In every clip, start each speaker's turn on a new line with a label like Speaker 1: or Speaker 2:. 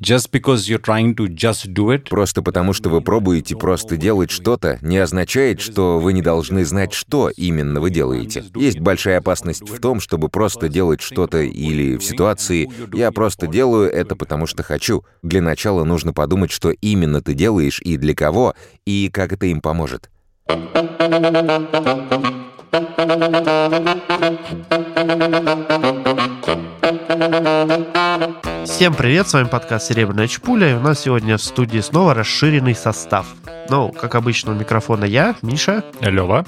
Speaker 1: Just because you're trying to just do it,
Speaker 2: Просто потому, что вы пробуете просто делать что-то, не означает, что вы не должны знать, что именно вы делаете. Есть большая опасность в том, чтобы просто делать что-то или в ситуации «я просто делаю это, потому что хочу». Для начала нужно подумать, что именно ты делаешь и для кого, и как это им поможет.
Speaker 3: Всем привет, с вами подкаст «Серебряная чпуля», и у нас сегодня в студии снова расширенный состав. Ну, как обычно, у микрофона я, Миша.
Speaker 4: Лева.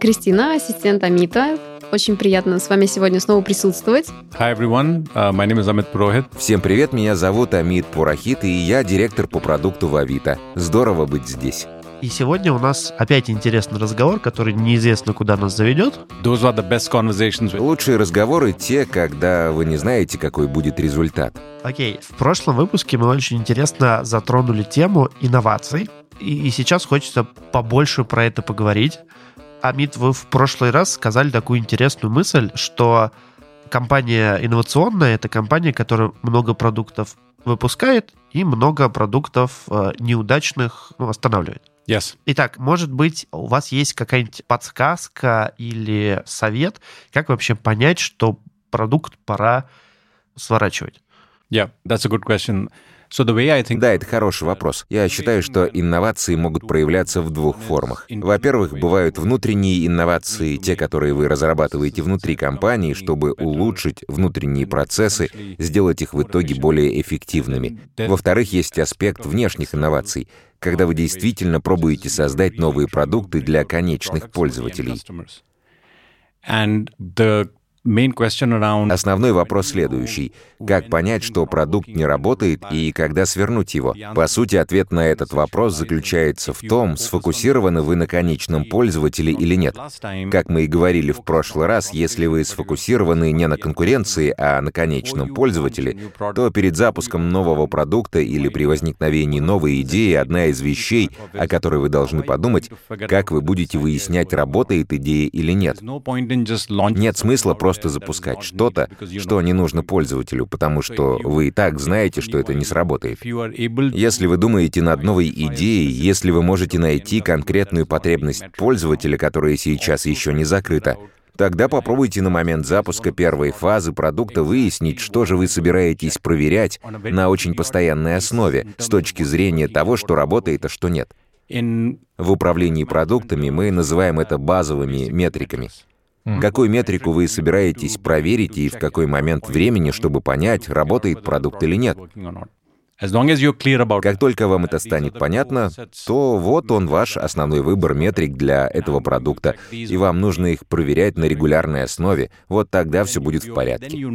Speaker 5: Кристина, ассистент Амита. Очень приятно с вами сегодня снова присутствовать.
Speaker 1: Hi everyone, uh, my name is Amit Purohit.
Speaker 2: Всем привет, меня зовут Амид Пурахит, и я директор по продукту в Авито. Здорово быть здесь.
Speaker 3: И сегодня у нас опять интересный разговор, который неизвестно, куда нас заведет.
Speaker 1: Those are the best conversations.
Speaker 2: Лучшие разговоры те, когда вы не знаете, какой будет результат.
Speaker 3: Окей, в прошлом выпуске мы очень интересно затронули тему инноваций, и, и сейчас хочется побольше про это поговорить. Амит, вы в прошлый раз сказали такую интересную мысль, что компания инновационная — это компания, которая много продуктов выпускает и много продуктов э, неудачных ну, останавливает.
Speaker 1: Yes.
Speaker 3: Итак, может быть, у вас есть какая-нибудь подсказка или совет, как вообще понять, что продукт пора сворачивать?
Speaker 1: Yeah, that's a good question. So the way I think
Speaker 2: Да, это хороший вопрос. Я считаю, что инновации могут проявляться в двух формах. Во-первых, бывают внутренние инновации, те, которые вы разрабатываете внутри компании, чтобы улучшить внутренние процессы, сделать их в итоге более эффективными. Во-вторых, есть аспект внешних инноваций, когда вы действительно пробуете создать новые продукты для конечных пользователей.
Speaker 1: And the
Speaker 2: Основной вопрос следующий. Как понять, что продукт не работает и когда свернуть его? По сути, ответ на этот вопрос заключается в том, сфокусированы вы на конечном пользователе или нет. Как мы и говорили в прошлый раз, если вы сфокусированы не на конкуренции, а на конечном пользователе, то перед запуском нового продукта или при возникновении новой идеи одна из вещей, о которой вы должны подумать, как вы будете выяснять, работает идея или нет. Нет смысла просто запускать что-то, что не нужно пользователю, потому что вы и так знаете, что это не сработает. Если вы думаете над новой идеей, если вы можете найти конкретную потребность пользователя, которая сейчас еще не закрыта, Тогда попробуйте на момент запуска первой фазы продукта выяснить, что же вы собираетесь проверять на очень постоянной основе с точки зрения того, что работает, а что нет. В управлении продуктами мы называем это базовыми метриками. Какую метрику вы собираетесь проверить и в какой момент времени, чтобы понять, работает продукт или нет? Как только вам это станет понятно, то вот он ваш основной выбор метрик для этого продукта, и вам нужно их проверять на регулярной основе. Вот тогда все будет в порядке.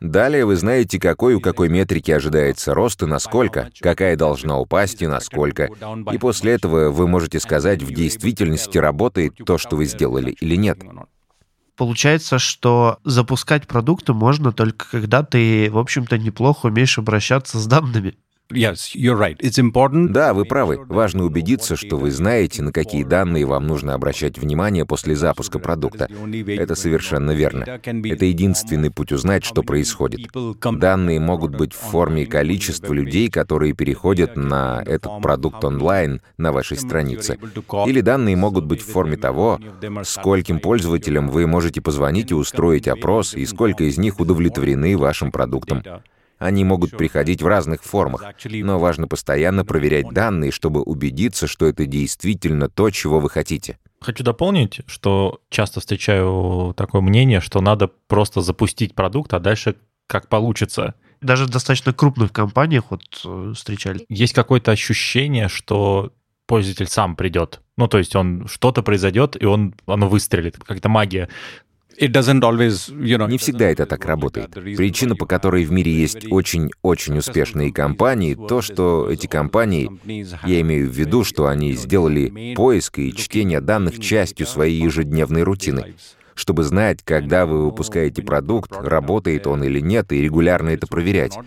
Speaker 2: Далее вы знаете, какой у какой метрики ожидается рост и насколько, какая должна упасть и насколько. И после этого вы можете сказать, в действительности работает то, что вы сделали или нет.
Speaker 3: Получается, что запускать продукты можно только когда ты, в общем-то, неплохо умеешь обращаться с данными.
Speaker 1: Yes, you're right. It's important.
Speaker 2: Да, вы правы. Важно убедиться, что вы знаете, на какие данные вам нужно обращать внимание после запуска продукта. Это совершенно верно. Это единственный путь узнать, что происходит. Данные могут быть в форме количества людей, которые переходят на этот продукт онлайн на вашей странице. Или данные могут быть в форме того, скольким пользователям вы можете позвонить и устроить опрос, и сколько из них удовлетворены вашим продуктом. Они могут приходить в разных формах, но важно постоянно проверять данные, чтобы убедиться, что это действительно то, чего вы хотите.
Speaker 4: Хочу дополнить, что часто встречаю такое мнение, что надо просто запустить продукт, а дальше как получится.
Speaker 3: Даже в достаточно крупных компаниях вот э, встречали.
Speaker 4: Есть какое-то ощущение, что пользователь сам придет. Ну, то есть он что-то произойдет, и он, оно выстрелит. Какая-то магия.
Speaker 2: Не всегда это так работает. Причина, по которой в мире есть очень-очень успешные компании, то, что эти компании, я имею в виду, что они сделали поиск и чтение данных частью своей ежедневной рутины чтобы знать, когда вы выпускаете продукт, работает он или нет, и регулярно это проверять.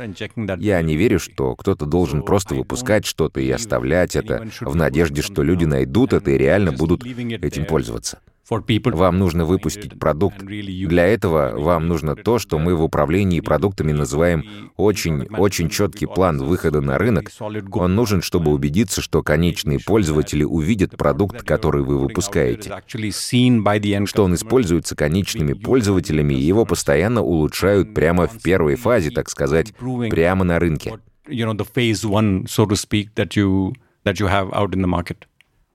Speaker 2: Я не верю, что кто-то должен просто выпускать что-то и оставлять это в надежде, что люди найдут это и реально будут этим пользоваться. Вам нужно выпустить продукт. Для этого вам нужно то, что мы в управлении продуктами называем очень-очень четкий план выхода на рынок. Он нужен, чтобы убедиться, что конечные пользователи увидят продукт, который вы выпускаете, что он используется конечными пользователями, и его постоянно улучшают прямо в первой фазе, так сказать, прямо на рынке.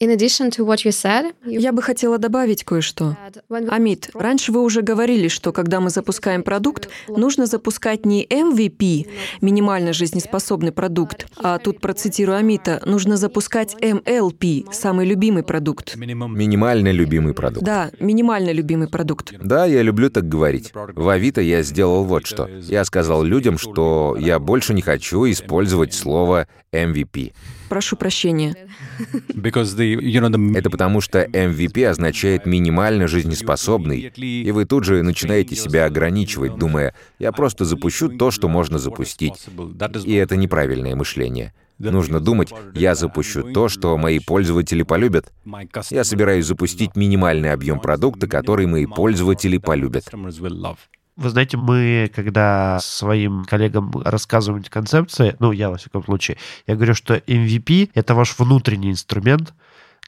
Speaker 6: Я бы хотела добавить кое-что. Амит, раньше вы уже говорили, что когда мы запускаем продукт, нужно запускать не MVP, минимально жизнеспособный продукт, а тут процитирую Амита, нужно запускать MLP, самый любимый продукт.
Speaker 2: Минимально любимый продукт.
Speaker 6: Да, минимально любимый продукт.
Speaker 2: Да, я люблю так говорить. В Авито я сделал вот что. Я сказал людям, что я больше не хочу использовать слово MVP.
Speaker 6: Прошу прощения.
Speaker 2: Это потому, что MVP означает минимально жизнеспособный, и вы тут же начинаете себя ограничивать, думая, я просто запущу то, что можно запустить. И это неправильное мышление. Нужно думать, я запущу то, что мои пользователи полюбят. Я собираюсь запустить минимальный объем продукта, который мои пользователи полюбят.
Speaker 3: Вы знаете, мы, когда своим коллегам рассказываем эти концепции, ну, я, во всяком случае, я говорю, что MVP — это ваш внутренний инструмент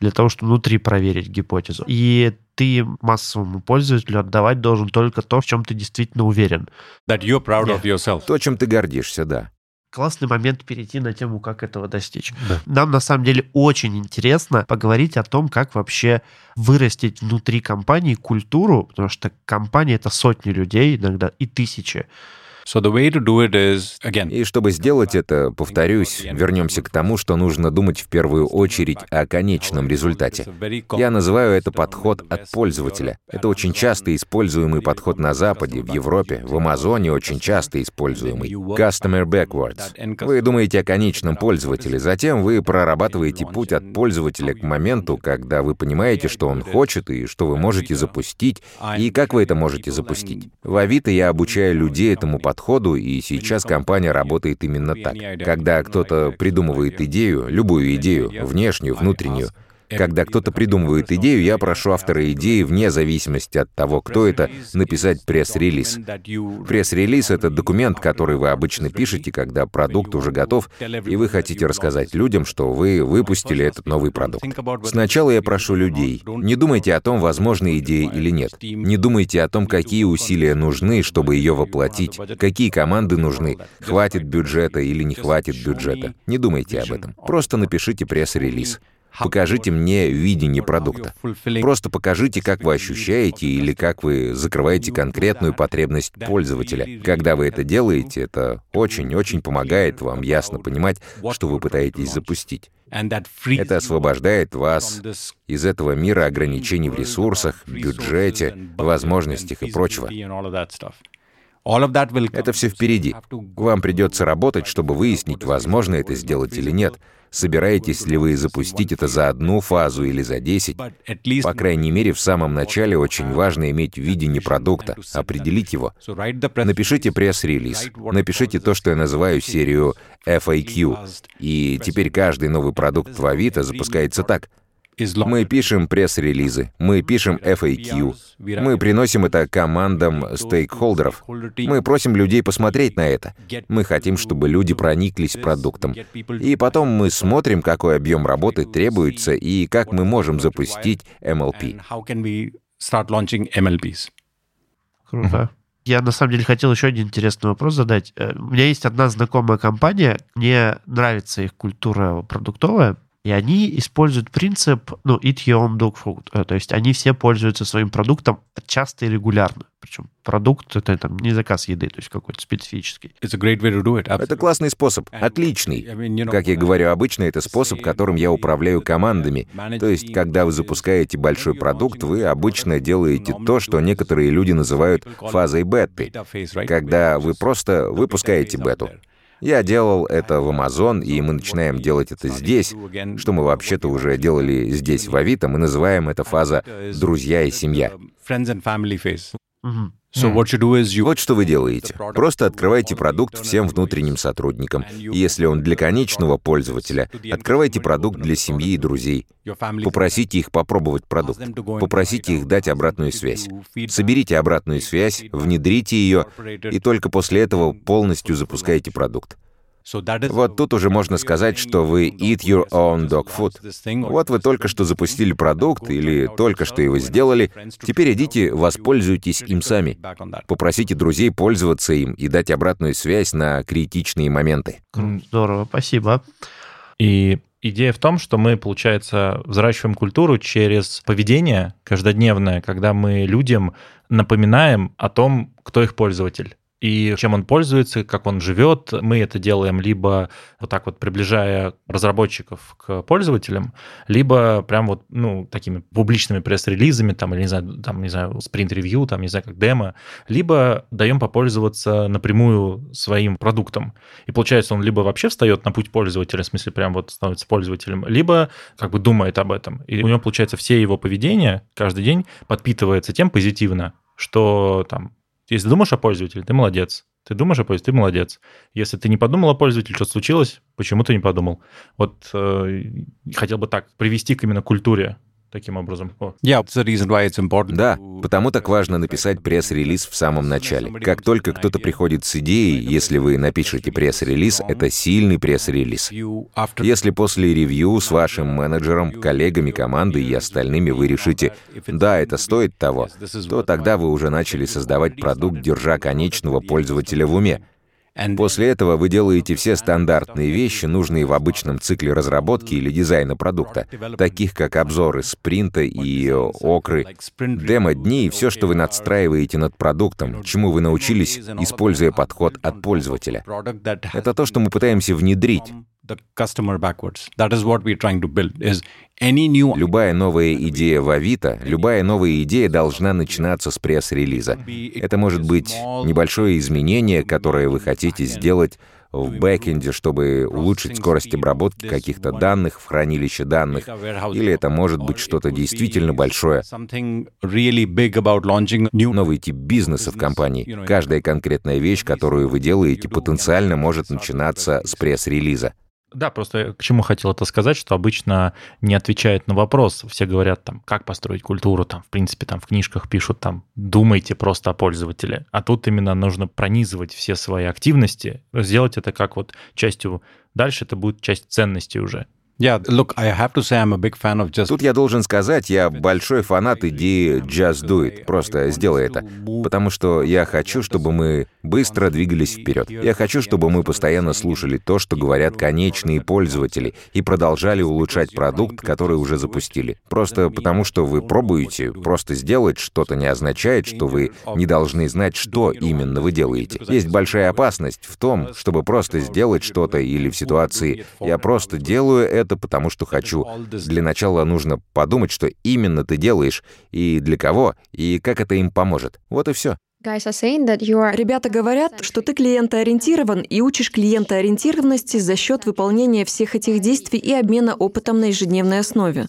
Speaker 3: для того, чтобы внутри проверить гипотезу. И ты массовому пользователю отдавать должен только то, в чем ты действительно уверен.
Speaker 1: That you're proud yeah. of yourself.
Speaker 2: То, чем ты гордишься, да
Speaker 3: классный момент перейти на тему, как этого достичь. Да. Нам на самом деле очень интересно поговорить о том, как вообще вырастить внутри компании культуру, потому что компания это сотни людей, иногда и тысячи.
Speaker 2: И чтобы сделать это, повторюсь, вернемся к тому, что нужно думать в первую очередь о конечном результате. Я называю это подход от пользователя. Это очень часто используемый подход на Западе, в Европе, в Амазоне очень часто используемый. Customer backwards. Вы думаете о конечном пользователе, затем вы прорабатываете путь от пользователя к моменту, когда вы понимаете, что он хочет и что вы можете запустить, и как вы это можете запустить. В Авито я обучаю людей этому подходу подходу, и сейчас компания работает именно так. Когда кто-то придумывает идею, любую идею, внешнюю, внутреннюю, когда кто-то придумывает идею, я прошу автора идеи, вне зависимости от того, кто это, написать пресс-релиз. Пресс-релиз — это документ, который вы обычно пишете, когда продукт уже готов, и вы хотите рассказать людям, что вы выпустили этот новый продукт. Сначала я прошу людей, не думайте о том, возможна идея или нет. Не думайте о том, какие усилия нужны, чтобы ее воплотить, какие команды нужны, хватит бюджета или не хватит бюджета. Не думайте об этом. Просто напишите пресс-релиз. Покажите мне видение продукта. Просто покажите, как вы ощущаете или как вы закрываете конкретную потребность пользователя. Когда вы это делаете, это очень-очень помогает вам ясно понимать, что вы пытаетесь запустить. Это освобождает вас из этого мира ограничений в ресурсах, бюджете, возможностях и прочего. Это все впереди. Вам придется работать, чтобы выяснить, возможно это сделать или нет. Собираетесь ли вы запустить это за одну фазу или за 10? По крайней мере, в самом начале очень важно иметь видение продукта, определить его. Напишите пресс-релиз, напишите то, что я называю серию FAQ. И теперь каждый новый продукт в Авито запускается так — мы пишем пресс-релизы, мы пишем FAQ, мы приносим это командам стейкхолдеров. Мы просим людей посмотреть на это. Мы хотим, чтобы люди прониклись продуктом. И потом мы смотрим, какой объем работы требуется и как мы можем запустить MLP.
Speaker 3: Круто. Я на самом деле хотел еще один интересный вопрос задать. Э, у меня есть одна знакомая компания, мне нравится их культура продуктовая, и они используют принцип, ну, eat your own dog food. Э, то есть они все пользуются своим продуктом часто и регулярно. Причем продукт — это там не заказ еды, то есть какой-то специфический.
Speaker 1: It's a great way to do it.
Speaker 2: Это классный способ, отличный. Как я говорю, обычно это способ, которым я управляю командами. То есть, когда вы запускаете большой продукт, вы обычно делаете то, что некоторые люди называют фазой беты, когда вы просто выпускаете бету. Я делал это в Amazon, и мы начинаем делать это здесь, что мы вообще-то уже делали здесь в Авито. Мы называем это фаза «друзья и семья».
Speaker 1: So what you do is you
Speaker 2: Вот что вы делаете. Просто открывайте продукт всем внутренним сотрудникам. И Если он для конечного пользователя, открывайте продукт для семьи и друзей. Попросите их попробовать продукт. Попросите их дать обратную связь. Соберите обратную связь, внедрите ее, и только после этого полностью запускайте продукт. Вот тут уже можно сказать, что вы eat your own dog food. Вот вы только что запустили продукт или только что его сделали, теперь идите, воспользуйтесь им сами. Попросите друзей пользоваться им и дать обратную связь на критичные моменты.
Speaker 3: Здорово, спасибо.
Speaker 4: И идея в том, что мы, получается, взращиваем культуру через поведение каждодневное, когда мы людям напоминаем о том, кто их пользователь и чем он пользуется, как он живет. Мы это делаем либо вот так вот приближая разработчиков к пользователям, либо прям вот, ну, такими публичными пресс-релизами, там, или, не знаю, там, не знаю, спринт-ревью, там, не знаю, как демо, либо даем попользоваться напрямую своим продуктом. И получается, он либо вообще встает на путь пользователя, в смысле, прям вот становится пользователем, либо как бы думает об этом. И у него, получается, все его поведение каждый день подпитывается тем позитивно, что там если думаешь о пользователе, ты молодец. Ты думаешь о пользователе, ты молодец. Если ты не подумал о пользователе, что случилось, почему ты не подумал? Вот э, хотел бы так привести к именно культуре таким образом.
Speaker 2: Да, потому так важно написать пресс-релиз в самом начале. Как только кто-то приходит с идеей, если вы напишете пресс-релиз, это сильный пресс-релиз. Если после ревью с вашим менеджером, коллегами команды и остальными вы решите, да, это стоит того, то тогда вы уже начали создавать продукт, держа конечного пользователя в уме. После этого вы делаете все стандартные вещи, нужные в обычном цикле разработки или дизайна продукта, таких как обзоры спринта и окры, демо-дни и все, что вы надстраиваете над продуктом, чему вы научились, используя подход от пользователя. Это то, что мы пытаемся внедрить.
Speaker 1: From the customer backwards. That is what we're trying to build. Is any new
Speaker 2: Любая новая идея в Авито, любая новая идея должна начинаться с пресс-релиза. Это может быть небольшое изменение, которое вы хотите сделать в бэкэнде, чтобы улучшить скорость обработки каких-то данных в хранилище данных. Или это может быть что-то действительно большое. Новый тип бизнеса в компании. Каждая конкретная вещь, которую вы делаете, потенциально может начинаться с пресс-релиза.
Speaker 4: Да, просто к чему хотел это сказать, что обычно не отвечают на вопрос. Все говорят там, как построить культуру, там, в принципе, там в книжках пишут там, думайте просто о пользователе. А тут именно нужно пронизывать все свои активности, сделать это как вот частью, дальше это будет часть ценностей уже.
Speaker 1: Yeah, look, I have to say I'm a big fan of just
Speaker 2: Тут я должен сказать, я большой фанат идеи «just do it», просто сделай это. Потому что я хочу, чтобы мы быстро двигались вперед. Я хочу, чтобы мы постоянно слушали то, что говорят конечные пользователи, и продолжали улучшать продукт, который уже запустили. Просто потому, что вы пробуете, просто сделать что-то не означает, что вы не должны знать, что именно вы делаете. Есть большая опасность в том, чтобы просто сделать что-то или в ситуации «я просто делаю это, потому что хочу». Для начала нужно подумать, что именно ты делаешь, и для кого, и как это им поможет. Вот и все.
Speaker 6: Ребята говорят, что ты клиентоориентирован и учишь клиентоориентированности за счет выполнения всех этих действий и обмена опытом на ежедневной основе.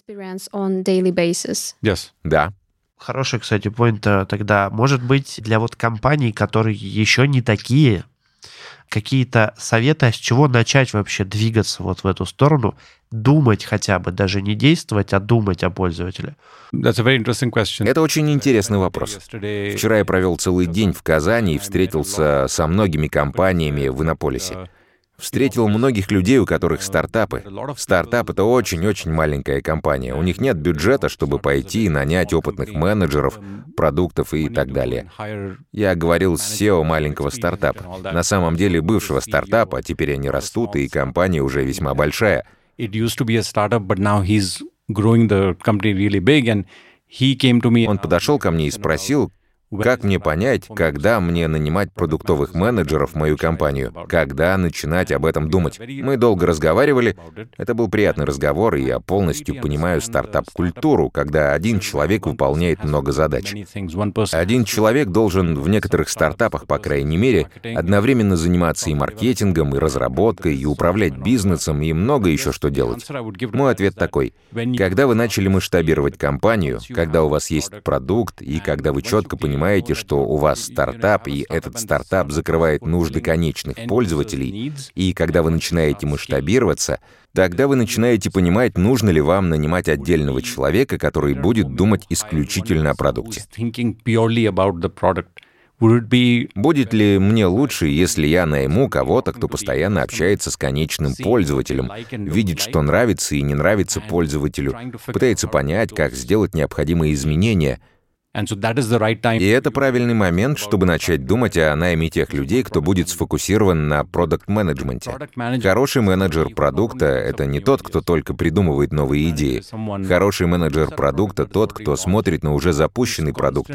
Speaker 1: yes.
Speaker 2: Да.
Speaker 3: Хороший, кстати, поинт тогда. Может быть, для вот компаний, которые еще не такие, какие-то советы, а с чего начать вообще двигаться вот в эту сторону, думать хотя бы, даже не действовать, а думать о пользователе.
Speaker 1: That's a very interesting question.
Speaker 2: Это очень интересный вопрос. Вчера я провел целый день в Казани и встретился со многими компаниями в Иннополисе. Встретил многих людей, у которых стартапы. Стартап — это очень-очень маленькая компания. У них нет бюджета, чтобы пойти и нанять опытных менеджеров, продуктов и так далее. Я говорил с SEO маленького стартапа. На самом деле бывшего стартапа, а теперь они растут, и компания уже весьма большая. Он подошел ко мне и спросил, как мне понять, когда мне нанимать продуктовых менеджеров в мою компанию? Когда начинать об этом думать? Мы долго разговаривали. Это был приятный разговор, и я полностью понимаю стартап-культуру, когда один человек выполняет много задач. Один человек должен в некоторых стартапах, по крайней мере, одновременно заниматься и маркетингом, и разработкой, и управлять бизнесом, и много еще что делать. Мой ответ такой. Когда вы начали масштабировать компанию, когда у вас есть продукт, и когда вы четко понимаете, понимаете, что у вас стартап, и этот стартап закрывает нужды конечных пользователей, и когда вы начинаете масштабироваться, тогда вы начинаете понимать, нужно ли вам нанимать отдельного человека, который будет думать исключительно о продукте. Будет ли мне лучше, если я найму кого-то, кто постоянно общается с конечным пользователем, видит, что нравится и не нравится пользователю, пытается понять, как сделать необходимые изменения — и это правильный момент, чтобы начать думать о найме тех людей, кто будет сфокусирован на продукт-менеджменте. Хороший менеджер продукта — это не тот, кто только придумывает новые идеи. Хороший менеджер продукта — тот, кто смотрит на уже запущенный продукт,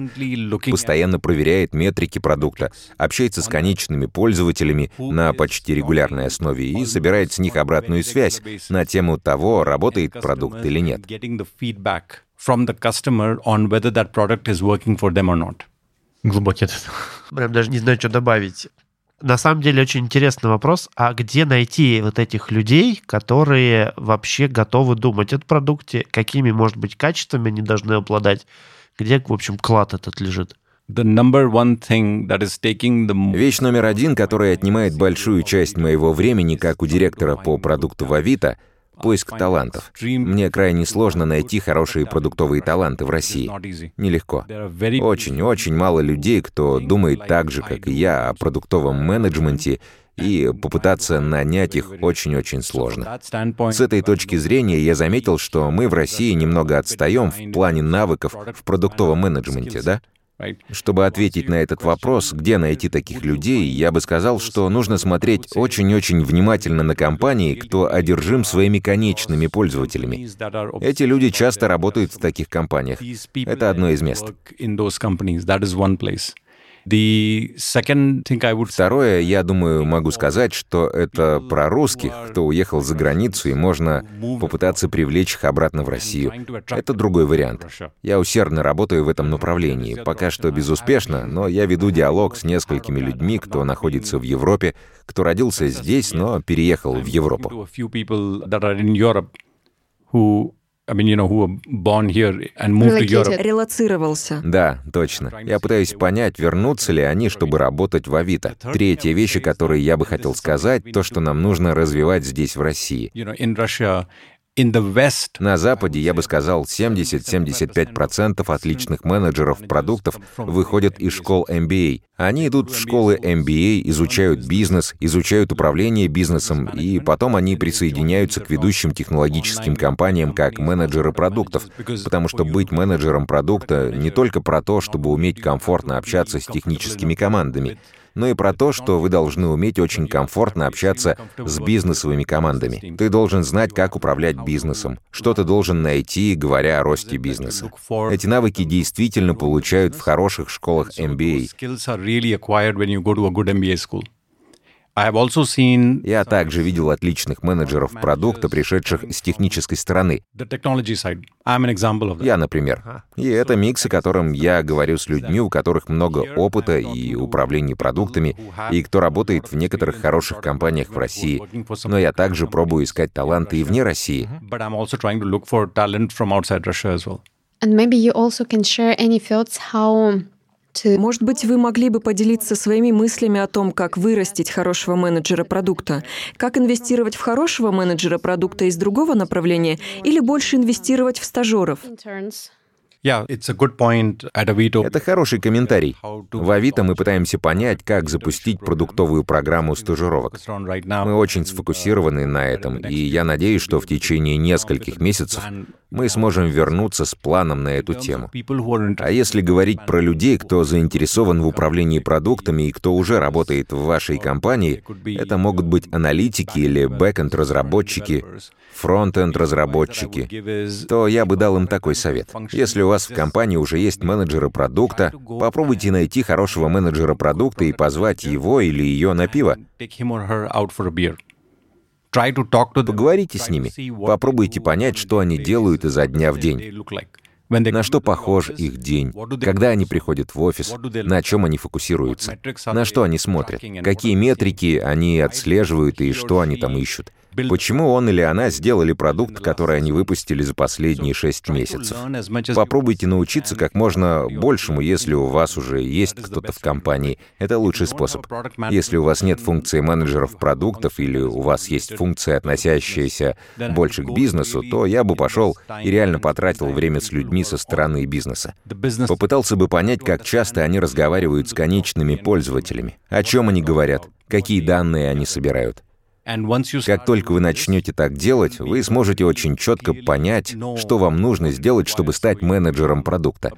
Speaker 2: постоянно проверяет метрики продукта, общается с конечными пользователями на почти регулярной основе и собирает с них обратную связь на тему того, работает продукт или нет
Speaker 1: from the customer on whether that product is working for them or not.
Speaker 4: Глубокий ответ.
Speaker 3: Прям даже не знаю, что добавить. На самом деле очень интересный вопрос, а где найти вот этих людей, которые вообще готовы думать о продукте, какими, может быть, качествами они должны обладать, где, в общем, клад этот лежит?
Speaker 2: The number one thing that is taking the... Вещь номер один, которая отнимает большую часть моего времени, как у директора по продукту в Авито, Поиск талантов. Мне крайне сложно найти хорошие продуктовые таланты в России. Нелегко. Очень-очень мало людей, кто думает так же, как и я, о продуктовом менеджменте, и попытаться нанять их очень-очень сложно. С этой точки зрения я заметил, что мы в России немного отстаем в плане навыков в продуктовом менеджменте, да? Чтобы ответить на этот вопрос, где найти таких людей, я бы сказал, что нужно смотреть очень-очень внимательно на компании, кто одержим своими конечными пользователями. Эти люди часто работают в таких компаниях. Это одно из мест. Второе, я думаю, могу сказать, что это про русских, кто уехал за границу, и можно попытаться привлечь их обратно в Россию. Это другой вариант. Я усердно работаю в этом направлении. Пока что безуспешно, но я веду диалог с несколькими людьми, кто находится в Европе, кто родился здесь, но переехал в Европу.
Speaker 6: I mean, you know, who were born here and moved to Europe. Релацировался.
Speaker 2: Да, точно. Я пытаюсь понять, вернутся ли они, чтобы работать в Авито. Третья вещь, которую я бы хотел сказать, то, что нам нужно развивать здесь, в России. На Западе, я бы сказал, 70-75% отличных менеджеров продуктов выходят из школ MBA. Они идут в школы MBA, изучают бизнес, изучают управление бизнесом, и потом они присоединяются к ведущим технологическим компаниям как менеджеры продуктов, потому что быть менеджером продукта не только про то, чтобы уметь комфортно общаться с техническими командами, но и про то, что вы должны уметь очень комфортно общаться с бизнесовыми командами. Ты должен знать, как управлять бизнесом, что ты должен найти, говоря о росте бизнеса. Эти навыки действительно получают в хороших школах MBA. Я также видел отличных менеджеров продукта, пришедших с технической стороны. Я, например. И это микс, о котором я говорю с людьми, у которых много опыта и управления продуктами, и кто работает в некоторых хороших компаниях в России. Но я также пробую искать таланты и вне России.
Speaker 5: And maybe you also can share any thoughts how
Speaker 6: может быть, вы могли бы поделиться своими мыслями о том, как вырастить хорошего менеджера продукта, как инвестировать в хорошего менеджера продукта из другого направления или больше инвестировать в стажеров?
Speaker 2: Это хороший комментарий. В Авито мы пытаемся понять, как запустить продуктовую программу стажировок. Мы очень сфокусированы на этом, и я надеюсь, что в течение нескольких месяцев мы сможем вернуться с планом на эту тему. А если говорить про людей, кто заинтересован в управлении продуктами и кто уже работает в вашей компании, это могут быть аналитики или бэкэнд-разработчики, фронт-энд-разработчики, то я бы дал им такой совет. Если у вас в компании уже есть менеджеры продукта, попробуйте найти хорошего менеджера продукта и позвать его или ее на пиво. Поговорите с ними, попробуйте понять, что они делают изо дня в день. На что похож их день? Когда они приходят в офис? На чем они фокусируются? На что они смотрят? Какие метрики они отслеживают и что они там ищут? Почему он или она сделали продукт, который они выпустили за последние шесть месяцев. Попробуйте научиться как можно большему, если у вас уже есть кто-то в компании. Это лучший способ. Если у вас нет функции менеджеров продуктов или у вас есть функция, относящаяся больше к бизнесу, то я бы пошел и реально потратил время с людьми со стороны бизнеса. Попытался бы понять, как часто они разговаривают с конечными пользователями, о чем они говорят, какие данные они собирают. Как только вы начнете так делать, вы сможете очень четко понять, что вам нужно сделать, чтобы стать менеджером продукта.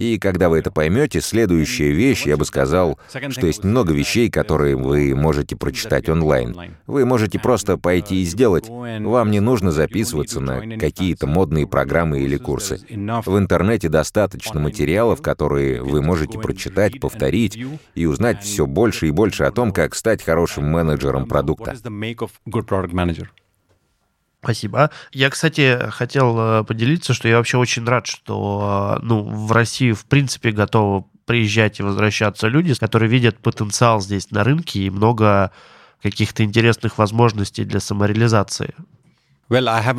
Speaker 2: И когда вы это поймете, следующая вещь, я бы сказал, что есть много вещей, которые вы можете прочитать онлайн. Вы можете просто пойти и сделать. Вам не нужно записываться на какие-то модные программы или курсы. В интернете достаточно материалов, которые вы можете прочитать, повторить и узнать все больше и больше о том, как стать хорошим менеджером продукта
Speaker 1: make of good product manager.
Speaker 3: Спасибо. Я, кстати, хотел э, поделиться, что я вообще очень рад, что э, ну, в Россию, в принципе, готовы приезжать и возвращаться люди, которые видят потенциал здесь на рынке и много каких-то интересных возможностей для самореализации.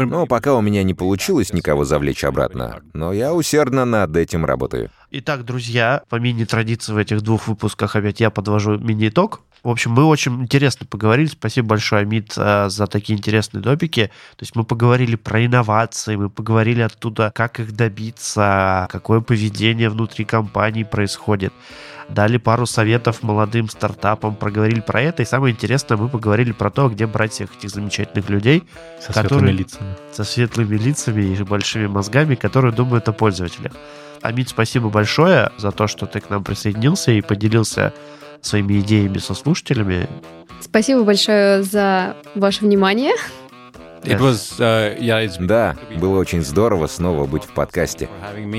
Speaker 2: Ну, пока у меня не получилось никого завлечь обратно, но я усердно над этим работаю.
Speaker 3: Итак, друзья, по мини-традиции в этих двух выпусках опять я подвожу мини-итог. В общем, мы очень интересно поговорили. Спасибо большое, Амит, э, за такие интересные допики. То есть мы поговорили про инновации, мы поговорили оттуда, как их добиться, какое поведение внутри компании происходит. Дали пару советов молодым стартапам, проговорили про это. И самое интересное, мы поговорили про то, где брать всех этих замечательных людей.
Speaker 4: Со которые, светлыми лицами.
Speaker 3: Со светлыми лицами и большими мозгами, которые думают о пользователях. Амит, спасибо большое за то, что ты к нам присоединился и поделился своими идеями со слушателями.
Speaker 5: Спасибо большое за ваше внимание.
Speaker 2: It was, uh, yeah, да, было очень здорово снова быть в подкасте.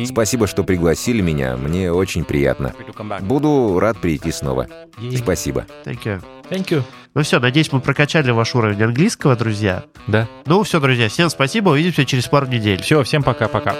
Speaker 2: Спасибо, что пригласили меня, мне очень приятно. Буду рад прийти снова. Спасибо.
Speaker 3: Thank you.
Speaker 4: Thank you.
Speaker 3: Ну все, надеюсь, мы прокачали ваш уровень английского, друзья.
Speaker 4: Да.
Speaker 3: Ну все, друзья, всем спасибо, увидимся через пару недель.
Speaker 4: Все, всем пока-пока.